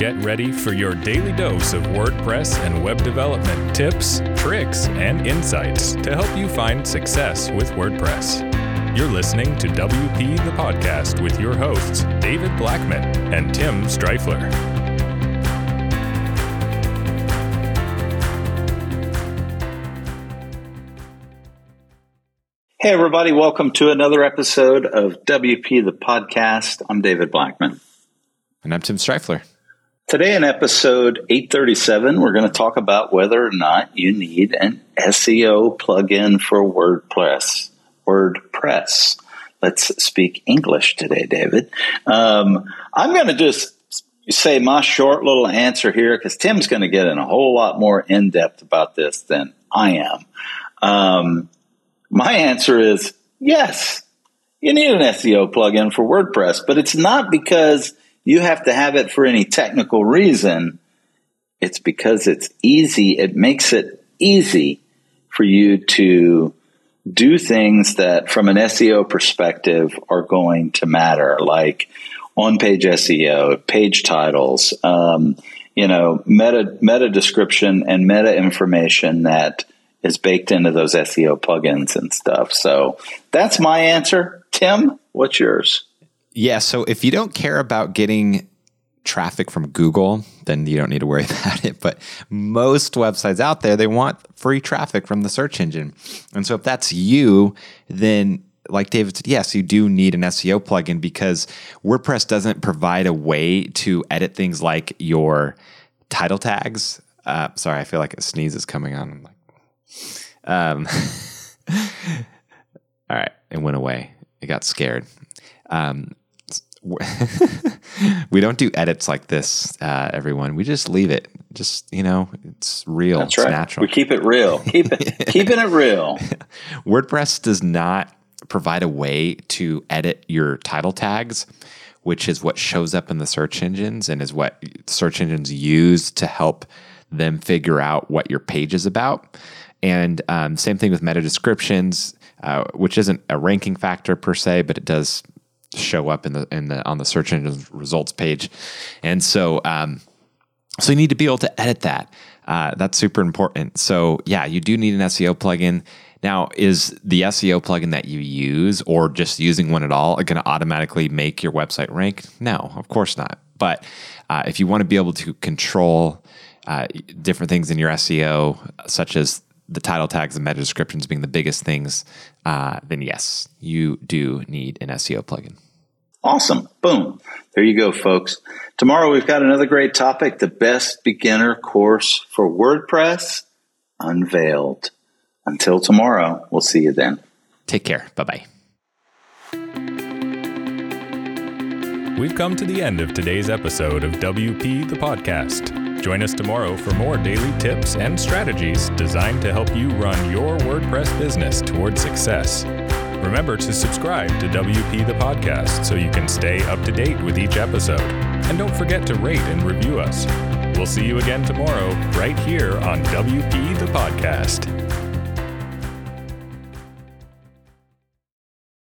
Get ready for your daily dose of WordPress and web development tips, tricks, and insights to help you find success with WordPress. You're listening to WP the Podcast with your hosts, David Blackman and Tim Strifler. Hey, everybody, welcome to another episode of WP the Podcast. I'm David Blackman. And I'm Tim Strifler. Today, in episode 837, we're going to talk about whether or not you need an SEO plugin for WordPress. WordPress. Let's speak English today, David. Um, I'm going to just say my short little answer here because Tim's going to get in a whole lot more in depth about this than I am. Um, my answer is yes. You need an SEO plugin for WordPress, but it's not because you have to have it for any technical reason. It's because it's easy. It makes it easy for you to do things that from an SEO perspective are going to matter, like on page SEO, page titles, um, you know, meta, meta description and meta information that is baked into those SEO plugins and stuff. So that's my answer. Tim, what's yours? Yeah. So if you don't care about getting traffic from Google, then you don't need to worry about it. But most websites out there, they want free traffic from the search engine. And so if that's you, then like David said, yes, you do need an SEO plugin because WordPress doesn't provide a way to edit things like your title tags. Uh, sorry, I feel like a sneeze is coming on. I'm like, um, all right, it went away. It got scared. Um, we don't do edits like this, uh, everyone. We just leave it. Just you know, it's real. That's it's right. natural. We keep it real. Keep it keeping it real. WordPress does not provide a way to edit your title tags, which is what shows up in the search engines and is what search engines use to help them figure out what your page is about. And um, same thing with meta descriptions, uh, which isn't a ranking factor per se, but it does show up in the in the on the search engine results page. And so, um, so you need to be able to edit that. Uh, that's super important. So yeah, you do need an SEO plugin. Now, is the SEO plugin that you use or just using one at all going to automatically make your website rank? No, of course not. But uh, if you want to be able to control uh, different things in your SEO, such as the title tags and meta descriptions being the biggest things, uh, then yes, you do need an SEO plugin. Awesome. Boom. There you go, folks. Tomorrow we've got another great topic the best beginner course for WordPress unveiled. Until tomorrow, we'll see you then. Take care. Bye bye. We've come to the end of today's episode of WP the Podcast. Join us tomorrow for more daily tips and strategies designed to help you run your WordPress business towards success. Remember to subscribe to WP the Podcast so you can stay up to date with each episode. And don't forget to rate and review us. We'll see you again tomorrow, right here on WP the Podcast.